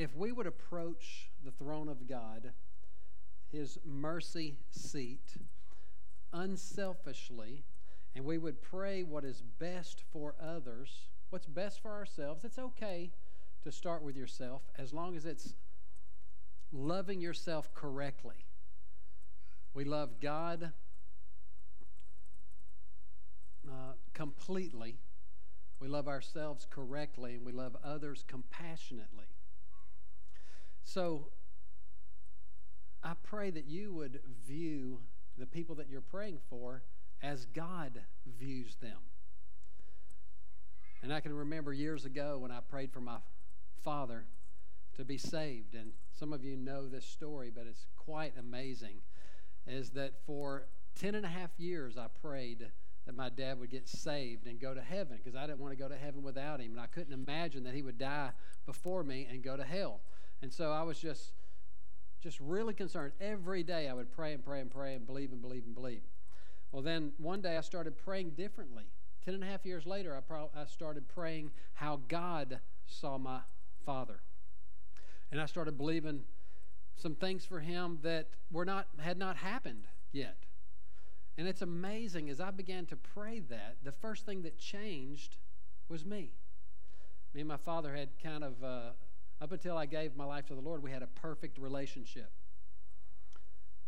if we would approach the throne of God, his mercy seat, unselfishly, and we would pray what is best for others, what's best for ourselves, it's okay to start with yourself as long as it's loving yourself correctly. We love God uh, completely. We love ourselves correctly, and we love others compassionately. So, I pray that you would view the people that you're praying for as God views them. And I can remember years ago when I prayed for my father to be saved. And some of you know this story, but it's quite amazing. Is that for 10 and a half years I prayed that my dad would get saved and go to heaven because I didn't want to go to heaven without him. And I couldn't imagine that he would die before me and go to hell. And so I was just just really concerned. Every day I would pray and pray and pray and believe and believe and believe. Well, then one day I started praying differently. Ten and a half years later, I, pro- I started praying how God saw my father. And I started believing some things for him that were not had not happened yet. And it's amazing as I began to pray that, the first thing that changed was me. Me and my father had kind of, uh, up until I gave my life to the Lord, we had a perfect relationship.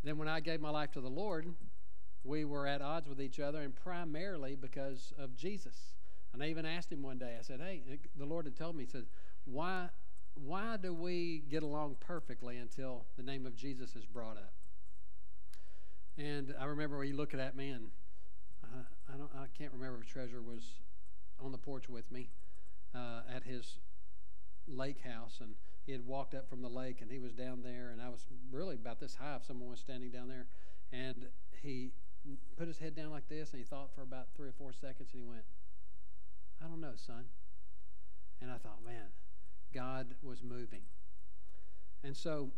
Then when I gave my life to the Lord, we were at odds with each other, and primarily because of Jesus. And I even asked him one day, I said, Hey, the Lord had told me, He said, Why, why do we get along perfectly until the name of Jesus is brought up? And I remember he looked at me, and uh, I, don't, I can't remember if Treasure was on the porch with me uh, at his lake house, and he had walked up from the lake, and he was down there, and I was really about this high if someone was standing down there, and he put his head down like this, and he thought for about three or four seconds, and he went, I don't know, son. And I thought, man, God was moving. And so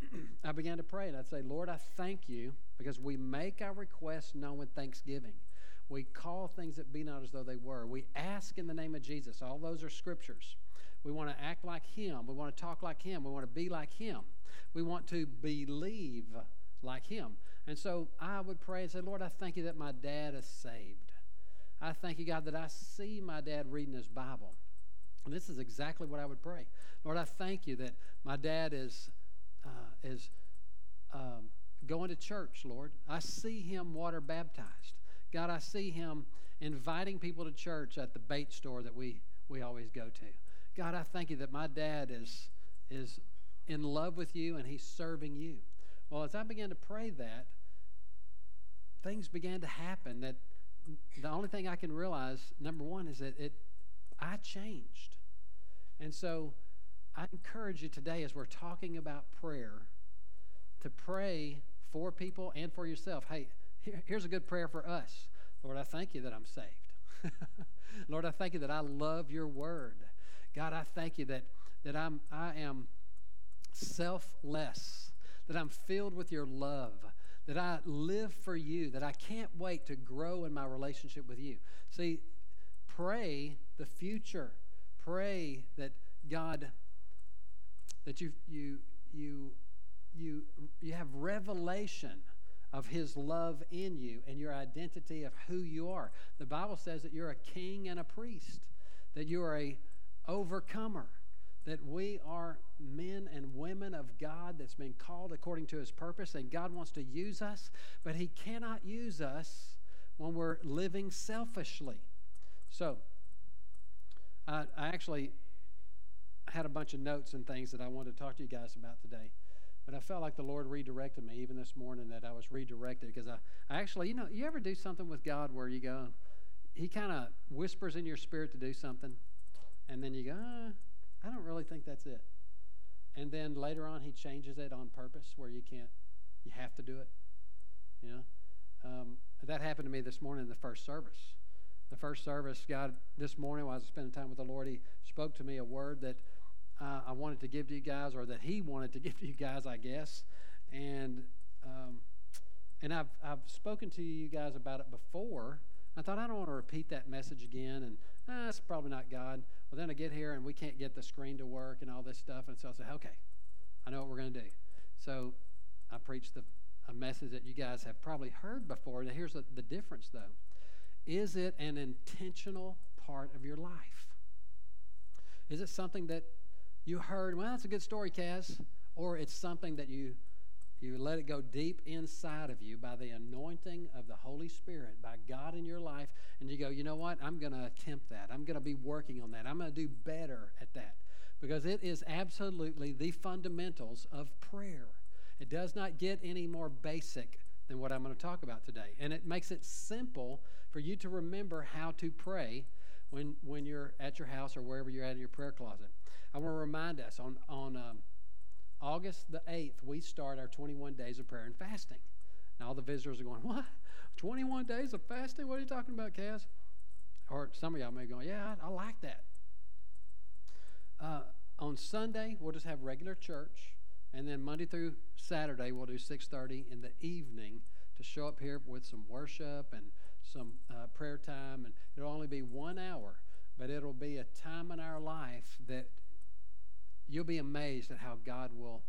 I began to pray, and I'd say, Lord, I thank you because we make our requests known with thanksgiving. We call things that be not as though they were. We ask in the name of Jesus. All those are scriptures. We want to act like Him. We want to talk like Him. We want to be like Him. We want to believe like Him. And so I would pray and say, Lord, I thank you that my dad is saved. I thank you, God, that I see my dad reading his Bible. And this is exactly what I would pray. Lord, I thank you that my dad is, uh, is um, going to church, Lord. I see him water baptized. God, I see him inviting people to church at the bait store that we, we always go to. God, I thank you that my dad is, is in love with you and he's serving you. Well, as I began to pray that, things began to happen that the only thing I can realize, number one, is that it I changed. And so I encourage you today as we're talking about prayer to pray for people and for yourself. Hey, here, here's a good prayer for us. Lord, I thank you that I'm saved. Lord, I thank you that I love your word. God, I thank you that, that I'm, I am selfless, that I'm filled with your love, that I live for you, that I can't wait to grow in my relationship with you. See, pray the future. Pray that God, that you, you, you, you, you have revelation of his love in you and your identity of who you are. The Bible says that you're a king and a priest, that you are a overcomer, that we are men and women of God that's been called according to his purpose, and God wants to use us, but he cannot use us when we're living selfishly. So, I, I actually had a bunch of notes and things that I wanted to talk to you guys about today. But I felt like the Lord redirected me even this morning that I was redirected because I, I actually, you know, you ever do something with God where you go, He kind of whispers in your spirit to do something, and then you go, uh, I don't really think that's it. And then later on, He changes it on purpose where you can't, you have to do it. You know, um, that happened to me this morning in the first service. The first service, God, this morning while I was spending time with the Lord, He spoke to me a word that uh, I wanted to give to you guys, or that He wanted to give to you guys, I guess. And um, and I've I've spoken to you guys about it before. I thought I don't want to repeat that message again, and Eh, that's probably not God. Well, then I get here and we can't get the screen to work and all this stuff. And so I say, okay, I know what we're going to do. So I preach the, a message that you guys have probably heard before. Now, here's the, the difference, though. Is it an intentional part of your life? Is it something that you heard, well, that's a good story, Kaz? Or it's something that you you let it go deep inside of you by the anointing of the Holy Spirit, by God in your life, and you go, you know what? I'm going to attempt that. I'm going to be working on that. I'm going to do better at that. Because it is absolutely the fundamentals of prayer. It does not get any more basic than what I'm going to talk about today. And it makes it simple for you to remember how to pray when, when you're at your house or wherever you're at in your prayer closet. I want to remind us on, on um, August the 8th, we start our 21 days of prayer and fasting. Now, all the visitors are going, What? 21 days of fasting? What are you talking about, Kaz? Or some of y'all may go, Yeah, I, I like that. Uh, on Sunday, we'll just have regular church. And then Monday through Saturday, we'll do 6.30 in the evening to show up here with some worship and some uh, prayer time. And it'll only be one hour, but it'll be a time in our life that you'll be amazed at how God will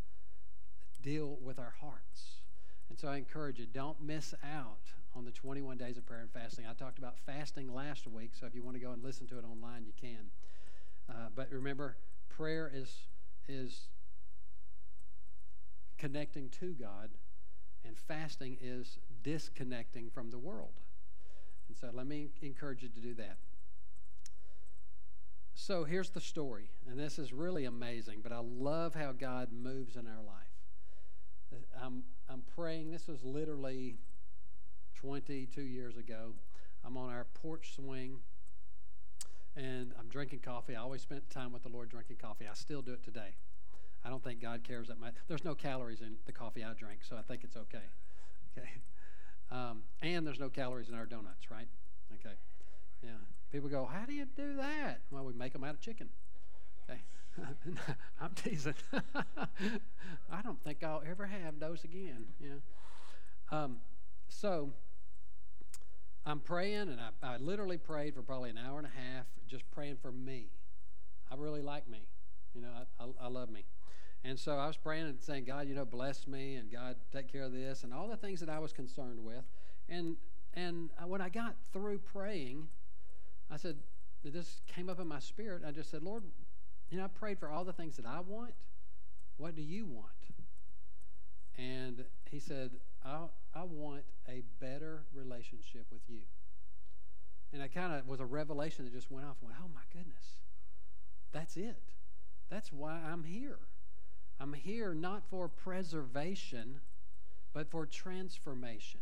deal with our hearts. And so I encourage you, don't miss out on the 21 days of prayer and fasting. I talked about fasting last week, so if you want to go and listen to it online, you can. Uh, but remember, prayer is is connecting to God, and fasting is disconnecting from the world. And so let me encourage you to do that. So here's the story, and this is really amazing, but I love how God moves in our life. I'm, I'm praying, this was literally 22 years ago. I'm on our porch swing, and I'm drinking coffee. I always spent time with the Lord drinking coffee. I still do it today. I don't think God cares that much. There's no calories in the coffee I drink, so I think it's okay. Okay. Um, and there's no calories in our donuts, right? Okay. Yeah. People go, How do you do that? Well, we make them out of chicken. Okay. I'm teasing. I don't think I'll ever have those again. Yeah. Um, so I'm praying, and I, I literally prayed for probably an hour and a half, just praying for me. I really like me. You know, I, I, I love me. And so I was praying and saying, God, you know, bless me and God, take care of this and all the things that I was concerned with. And and when I got through praying, I said, this came up in my spirit. I just said, Lord, you know, I prayed for all the things that I want. What do you want? And he said, I, I want a better relationship with you. And it kind of was a revelation that just went off. I went, oh my goodness, that's it. That's why I'm here. I'm here not for preservation, but for transformation.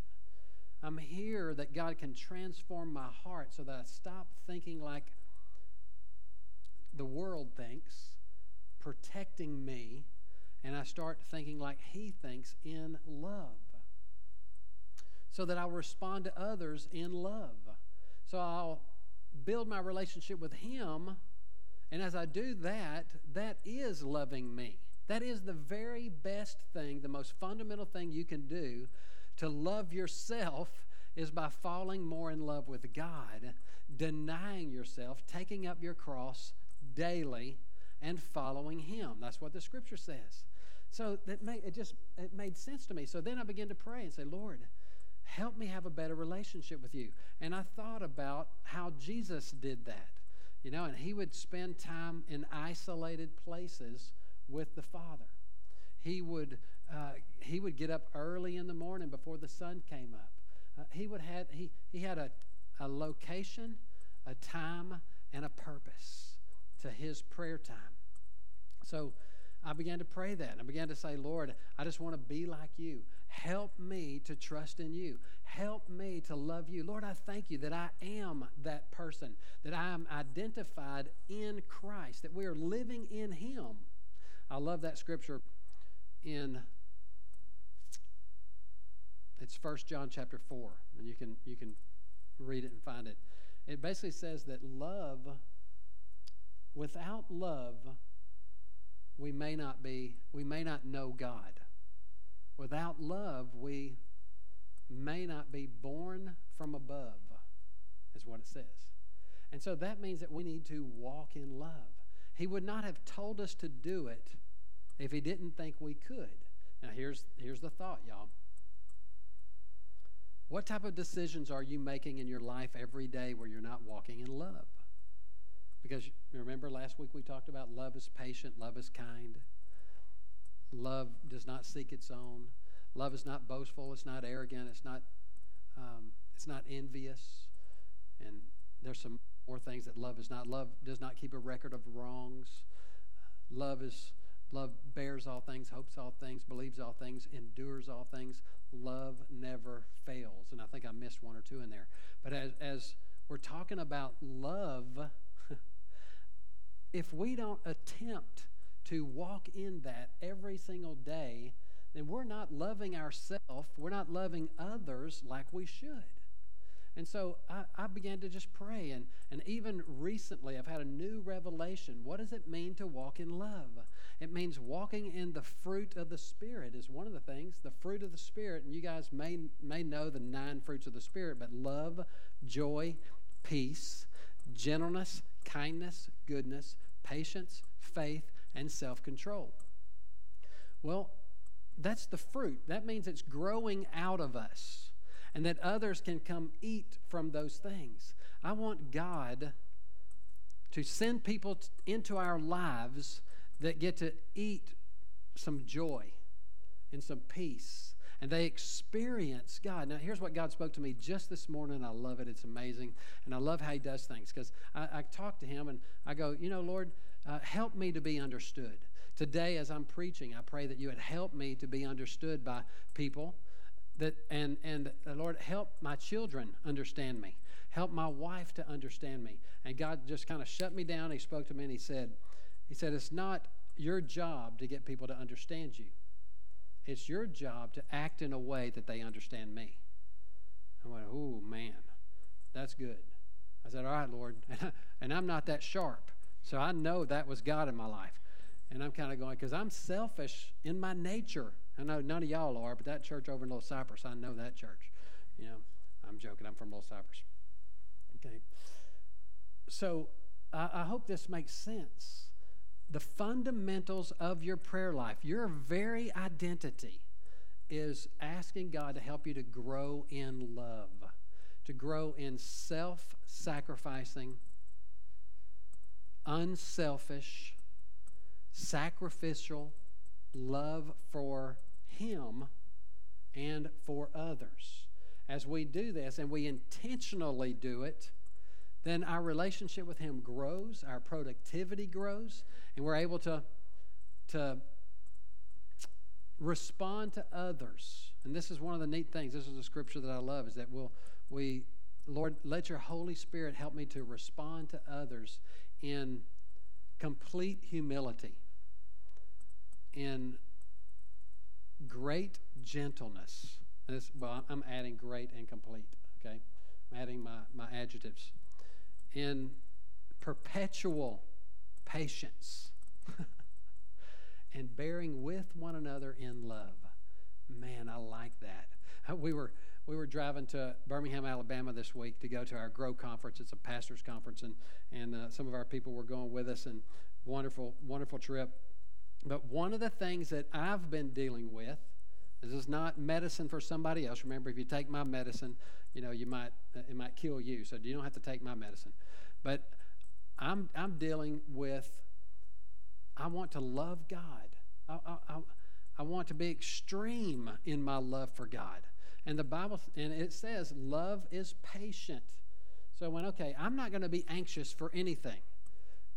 I'm here that God can transform my heart so that I stop thinking like the world thinks, protecting me, and I start thinking like He thinks in love. So that I'll respond to others in love. So I'll build my relationship with Him, and as I do that, that is loving me. That is the very best thing, the most fundamental thing you can do to love yourself is by falling more in love with God, denying yourself, taking up your cross daily, and following Him. That's what the Scripture says. So that made, it just it made sense to me. So then I began to pray and say, Lord, help me have a better relationship with you. And I thought about how Jesus did that, you know, and he would spend time in isolated places with the Father. He would uh, he would get up early in the morning before the sun came up. Uh, he would had he he had a, a location, a time, and a purpose to his prayer time. So I began to pray that. I began to say, Lord, I just want to be like you. Help me to trust in you. Help me to love you. Lord, I thank you that I am that person, that I am identified in Christ, that we are living in Him. I love that scripture in it's First John chapter 4, and you can you can read it and find it. It basically says that love without love we may not be we may not know God. Without love we may not be born from above is what it says. And so that means that we need to walk in love. He would not have told us to do it if he didn't think we could. Now, here's, here's the thought, y'all. What type of decisions are you making in your life every day where you're not walking in love? Because remember last week we talked about love is patient, love is kind. Love does not seek its own. Love is not boastful, it's not arrogant, it's not um, it's not envious. And there's some more things that love is not. Love does not keep a record of wrongs. Love is love bears all things, hopes all things, believes all things, endures all things. Love never fails. And I think I missed one or two in there. But as as we're talking about love, if we don't attempt to walk in that every single day, then we're not loving ourselves, we're not loving others like we should. And so I, I, began to just pray. And, and even recently, I've had a new revelation. What does it mean to walk in love? It means walking in the fruit of the Spirit, is one of the things. The fruit of the Spirit. And you guys may, may know the nine fruits of the Spirit, but love, joy, peace, gentleness, kindness, goodness, patience, faith, and self control. Well, that's the fruit. That means it's growing out of us and that others can come eat from those things. I want God to send people into our lives that get to eat some joy and some peace and they experience God. Now, here's what God spoke to me just this morning. I love it. It's amazing. And I love how He does things because I, I talk to Him and I go, You know, Lord, uh, help me to be understood. Today, as I'm preaching, I pray that you would help me to be understood by people. That, and and uh, Lord, help my children understand me. Help my wife to understand me. And God just kind of shut me down. He spoke to me and He said, He said, It's not your job to get people to understand you. It's your job to act in a way that they understand me. I went, oh, man, that's good. I said, all right, Lord. And I'm not that sharp. So I know that was God in my life. And I'm kind of going, because I'm selfish in my nature. I know none of y'all are, but that church over in Little Cypress, I know that church. You know, I'm joking. I'm from Little Cypress. Okay. So I, I hope this makes sense the fundamentals of your prayer life, your very identity, is asking God to help you to grow in love, to grow in self sacrificing, unselfish, sacrificial love for Him and for others. As we do this, and we intentionally do it, then our relationship with Him grows, our productivity grows, and we're able to, to respond to others. And this is one of the neat things. This is a scripture that I love is that we'll, we, Lord, let your Holy Spirit help me to respond to others in complete humility, in great gentleness. This, well, I'm adding great and complete, okay? I'm adding my, my adjectives. In perpetual patience, and bearing with one another in love. Man, I like that. We were we were driving to Birmingham, Alabama this week to go to our Grow conference. It's a pastors conference, and and uh, some of our people were going with us, and wonderful wonderful trip. But one of the things that I've been dealing with, this is not medicine for somebody else. Remember, if you take my medicine, you know you might it might kill you. So you don't have to take my medicine. But I'm, I'm dealing with, I want to love God. I, I, I want to be extreme in my love for God. And the Bible, and it says, love is patient. So I went, okay, I'm not going to be anxious for anything.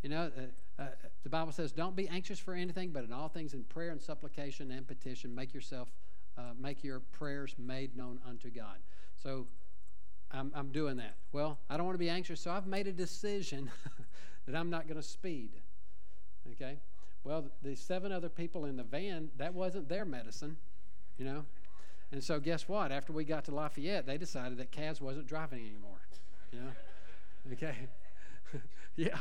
You know, uh, uh, the Bible says, don't be anxious for anything, but in all things in prayer and supplication and petition, make yourself, uh, make your prayers made known unto God. So I'm, I'm doing that. Well, I don't want to be anxious, so I've made a decision that I'm not going to speed. Okay? Well, the seven other people in the van, that wasn't their medicine, you know? And so, guess what? After we got to Lafayette, they decided that Kaz wasn't driving anymore, you know? Okay? yeah,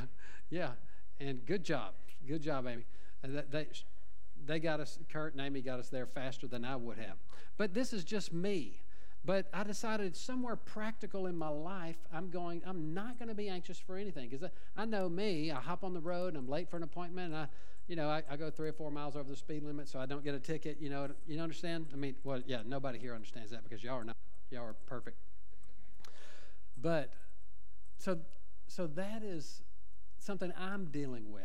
yeah. And good job. Good job, Amy. And they, they got us, Kurt and Amy got us there faster than I would have. But this is just me. But I decided somewhere practical in my life, I'm going, I'm not going to be anxious for anything. Because I, I, know me, I hop on the road and I'm late for an appointment, and I, you know, I, I, go three or four miles over the speed limit so I don't get a ticket. You know, you understand? I mean, well, yeah, nobody here understands that because y'all are not, y'all are perfect. But so, so that is something I'm dealing with.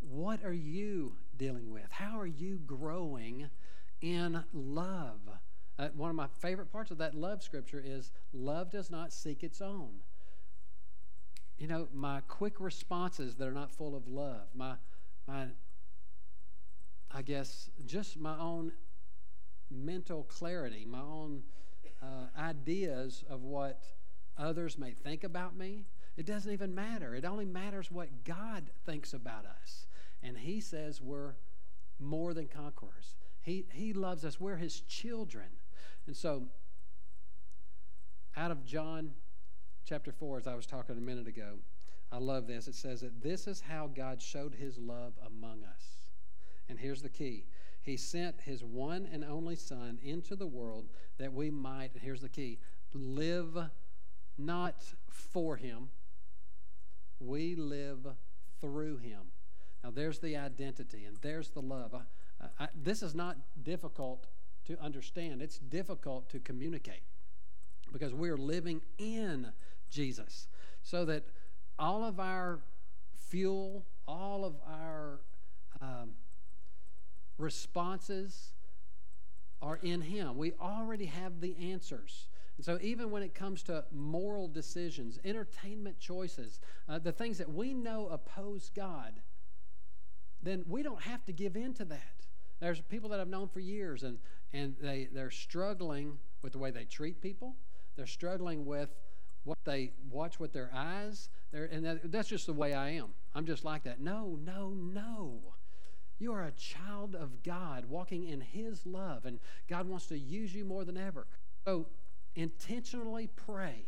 What are you dealing with? How are you growing in love? Uh, one of my favorite parts of that love scripture is love does not seek its own. You know, my quick responses that are not full of love, my, my, I guess, just my own mental clarity, my own uh, ideas of what others may think about me. It doesn't even matter. It only matters what God thinks about us. And He says we're more than conquerors. He, he loves us. We're His children. And so, out of John chapter 4, as I was talking a minute ago, I love this. It says that this is how God showed his love among us. And here's the key He sent his one and only Son into the world that we might, and here's the key, live not for him, we live through him. Now, there's the identity and there's the love. I, I, this is not difficult to understand, it's difficult to communicate because we're living in Jesus. So that all of our fuel, all of our um, responses are in Him. We already have the answers. And so, even when it comes to moral decisions, entertainment choices, uh, the things that we know oppose God, then we don't have to give in to that. There's people that I've known for years, and, and they, they're struggling with the way they treat people. They're struggling with what they watch with their eyes. They're, and that, that's just the way I am. I'm just like that. No, no, no. You are a child of God walking in His love, and God wants to use you more than ever. So intentionally pray.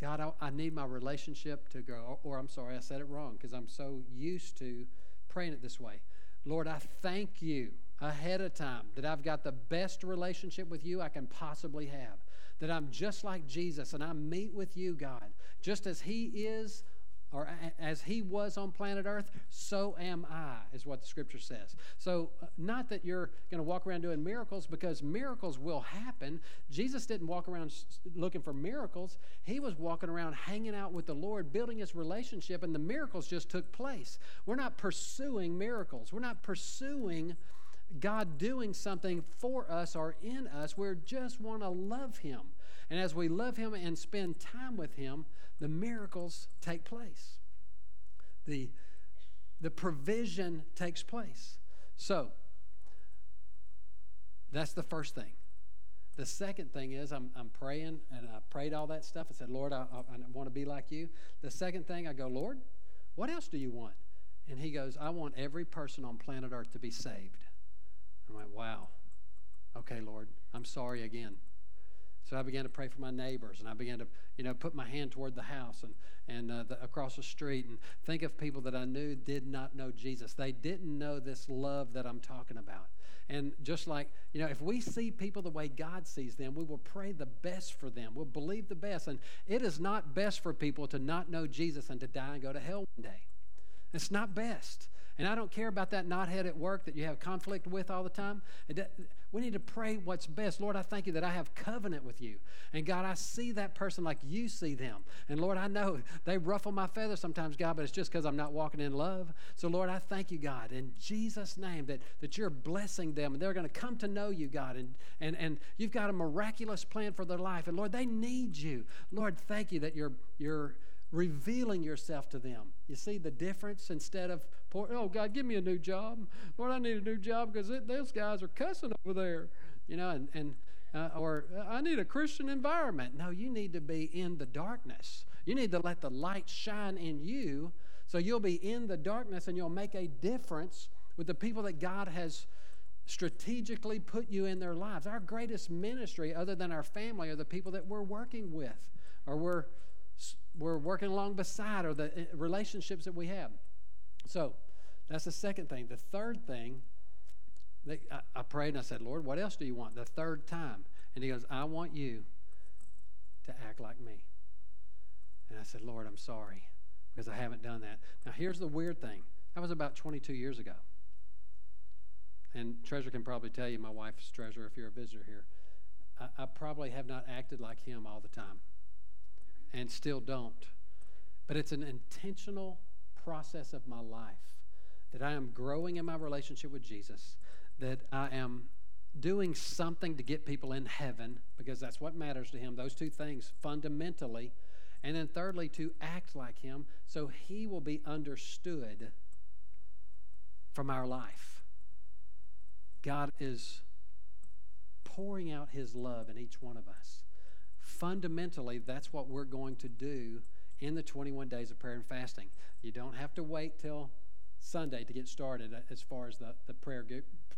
God, I, I need my relationship to grow. Or, or I'm sorry, I said it wrong because I'm so used to praying it this way. Lord, I thank you ahead of time that I've got the best relationship with you I can possibly have. That I'm just like Jesus and I meet with you, God, just as He is or as he was on planet Earth, so am I, is what the scripture says. So, uh, not that you're going to walk around doing miracles, because miracles will happen. Jesus didn't walk around looking for miracles, he was walking around hanging out with the Lord, building his relationship, and the miracles just took place. We're not pursuing miracles, we're not pursuing God doing something for us or in us. We just want to love him. And as we love him and spend time with him, the miracles take place. The, the provision takes place. So, that's the first thing. The second thing is I'm, I'm praying and I prayed all that stuff. I said, Lord, I, I, I want to be like you. The second thing, I go, Lord, what else do you want? And he goes, I want every person on planet Earth to be saved. I went, wow. Okay, Lord, I'm sorry again. So I began to pray for my neighbors, and I began to, you know, put my hand toward the house and and uh, the, across the street, and think of people that I knew did not know Jesus. They didn't know this love that I'm talking about. And just like, you know, if we see people the way God sees them, we will pray the best for them. We'll believe the best. And it is not best for people to not know Jesus and to die and go to hell one day. It's not best. And I don't care about that knothead at work that you have conflict with all the time. We need to pray what's best. Lord, I thank you that I have covenant with you. And God, I see that person like you see them. And Lord, I know they ruffle my feathers sometimes, God, but it's just because I'm not walking in love. So, Lord, I thank you, God, in Jesus' name that, that you're blessing them and they're going to come to know you, God. And, and, and you've got a miraculous plan for their life. And Lord, they need you. Lord, thank you that you're, you're, revealing yourself to them. You see the difference instead of, oh, God, give me a new job. Lord, I need a new job because those guys are cussing over there. You know, and, and uh, or I need a Christian environment. No, you need to be in the darkness. You need to let the light shine in you so you'll be in the darkness and you'll make a difference with the people that God has strategically put you in their lives. Our greatest ministry, other than our family, are the people that we're working with or we're we're working along beside or the eh, relationships that we have. So that's the second thing. The third thing, I, I prayed and I said, Lord, what else do you want? The third time. And he goes, I want you to act like me. And I said, Lord, I'm sorry because I haven't done that. Now, here's the weird thing that was about 22 years ago. And Treasure can probably tell you, my wife's Treasure, if you're a visitor here, I, I probably have not acted like him all the time and still don't. But it's an intentional process of my life that I am growing in my relationship with Jesus, that I am doing something to get people in heaven because that's what matters to him. Those two things fundamentally. And then, thirdly, to act like him so he will be understood from our life. God is pouring out his love in each one of us. Fundamentally, that's what we're going to do in the 21 days of prayer and fasting. You don't have to wait till Sunday to get started uh, as far as the, the prayer,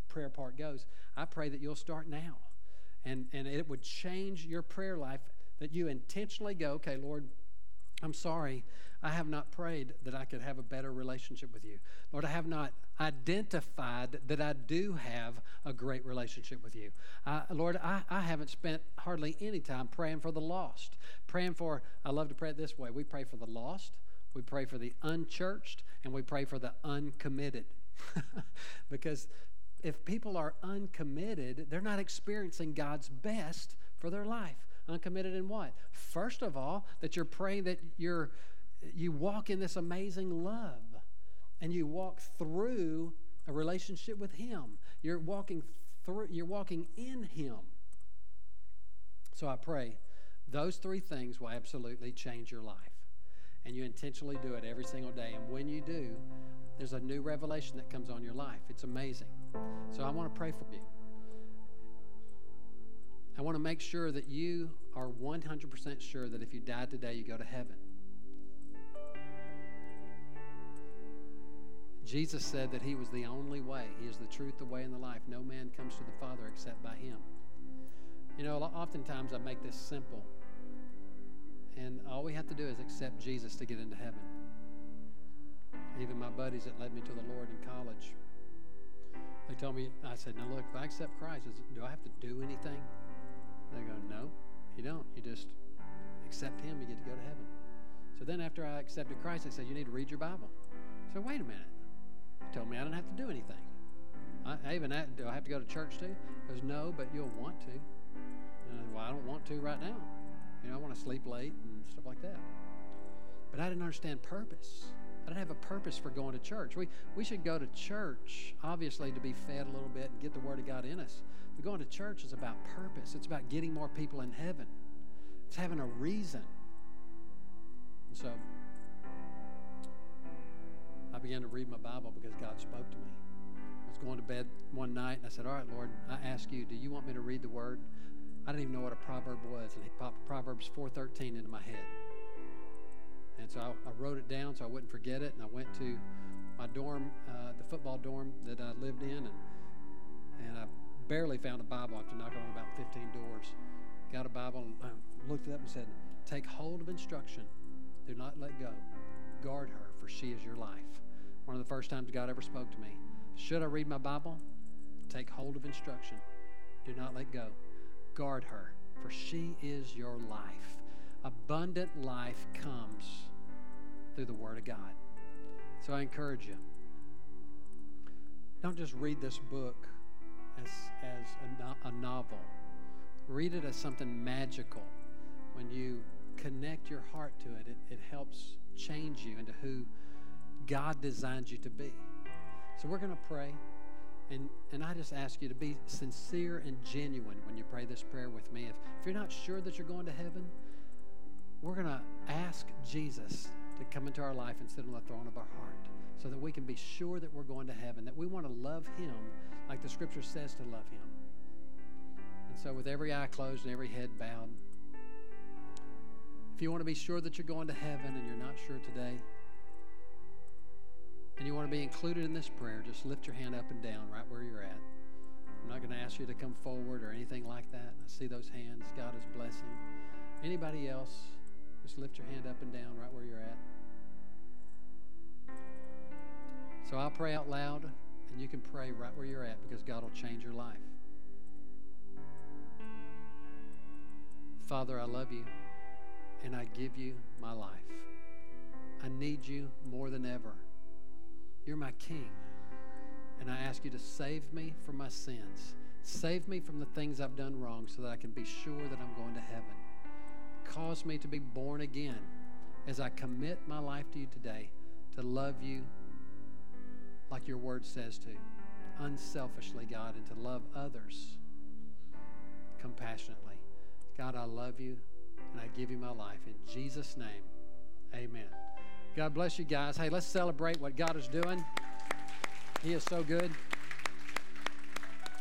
prayer part goes. I pray that you'll start now. And, and it would change your prayer life that you intentionally go, okay, Lord, I'm sorry, I have not prayed that I could have a better relationship with you. Lord, I have not identified that I do have a great relationship with you. Lord, I, I haven't spent hardly any time praying for the lost. Praying for, I love to pray it this way we pray for the lost, we pray for the unchurched, and we pray for the uncommitted. because if people are uncommitted, they're not experiencing God's best for their life. Uncommitted in what? First of all, that you're praying that you're you walk in this amazing love and you walk through a relationship with him. You're walking through you're walking in him. So I pray those three things will absolutely change your life. And you intentionally do it every single day. And when you do, there's a new revelation that comes on your life. It's amazing. So I want to pray for you. I want to make sure that you are 100% sure that if you die today, you go to heaven. Jesus said that He was the only way. He is the truth, the way, and the life. No man comes to the Father except by Him. You know, oftentimes I make this simple. And all we have to do is accept Jesus to get into heaven. Even my buddies that led me to the Lord in college, they told me, I said, now look, if I accept Christ, do I have to do anything? They go, no, you don't. You just accept Him, you get to go to heaven. So then after I accepted Christ, they said, you need to read your Bible. So wait a minute. Told me I didn't have to do anything. I, I even asked, do I have to go to church too? He goes, no, but you'll want to. And I, well, I don't want to right now. You know, I want to sleep late and stuff like that. But I didn't understand purpose. I didn't have a purpose for going to church. We, we should go to church, obviously, to be fed a little bit and get the Word of God in us. But going to church is about purpose, it's about getting more people in heaven, it's having a reason. And so began to read my Bible because God spoke to me. I was going to bed one night and I said, All right, Lord, I ask you, do you want me to read the Word? I didn't even know what a proverb was, and he popped Proverbs 4:13 into my head. And so I, I, wrote it down so I wouldn't forget it, and I went to my dorm, uh, the football dorm that I lived in, and and I barely found a Bible after knocking on about 15 doors. Got a Bible and I looked it up and said, "Take hold of instruction, do not let go. Guard her, for she is your life." One of the first times God ever spoke to me. Should I read my Bible? Take hold of instruction. Do not let go. Guard her, for she is your life. Abundant life comes through the Word of God. So I encourage you don't just read this book as, as a, no, a novel, read it as something magical. When you connect your heart to it, it, it helps change you into who God designed you to be. So we're going to pray. And, and I just ask you to be sincere and genuine when you pray this prayer with me. If, if you're not sure that you're going to heaven, we're going to ask Jesus to come into our life and sit on the throne of our heart so that we can be sure that we're going to heaven, that we want to love Him like the scripture says to love Him. And so, with every eye closed and every head bowed, if you want to be sure that you're going to heaven and you're not sure today, and you want to be included in this prayer, just lift your hand up and down right where you're at. I'm not going to ask you to come forward or anything like that. I see those hands. God is blessing. Anybody else, just lift your hand up and down right where you're at. So I'll pray out loud, and you can pray right where you're at because God will change your life. Father, I love you and I give you my life. I need you more than ever. You're my king. And I ask you to save me from my sins. Save me from the things I've done wrong so that I can be sure that I'm going to heaven. Cause me to be born again as I commit my life to you today to love you like your word says to, unselfishly, God, and to love others compassionately. God, I love you and I give you my life. In Jesus' name, amen. God bless you guys. Hey, let's celebrate what God is doing. He is so good.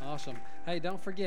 Awesome. Hey, don't forget.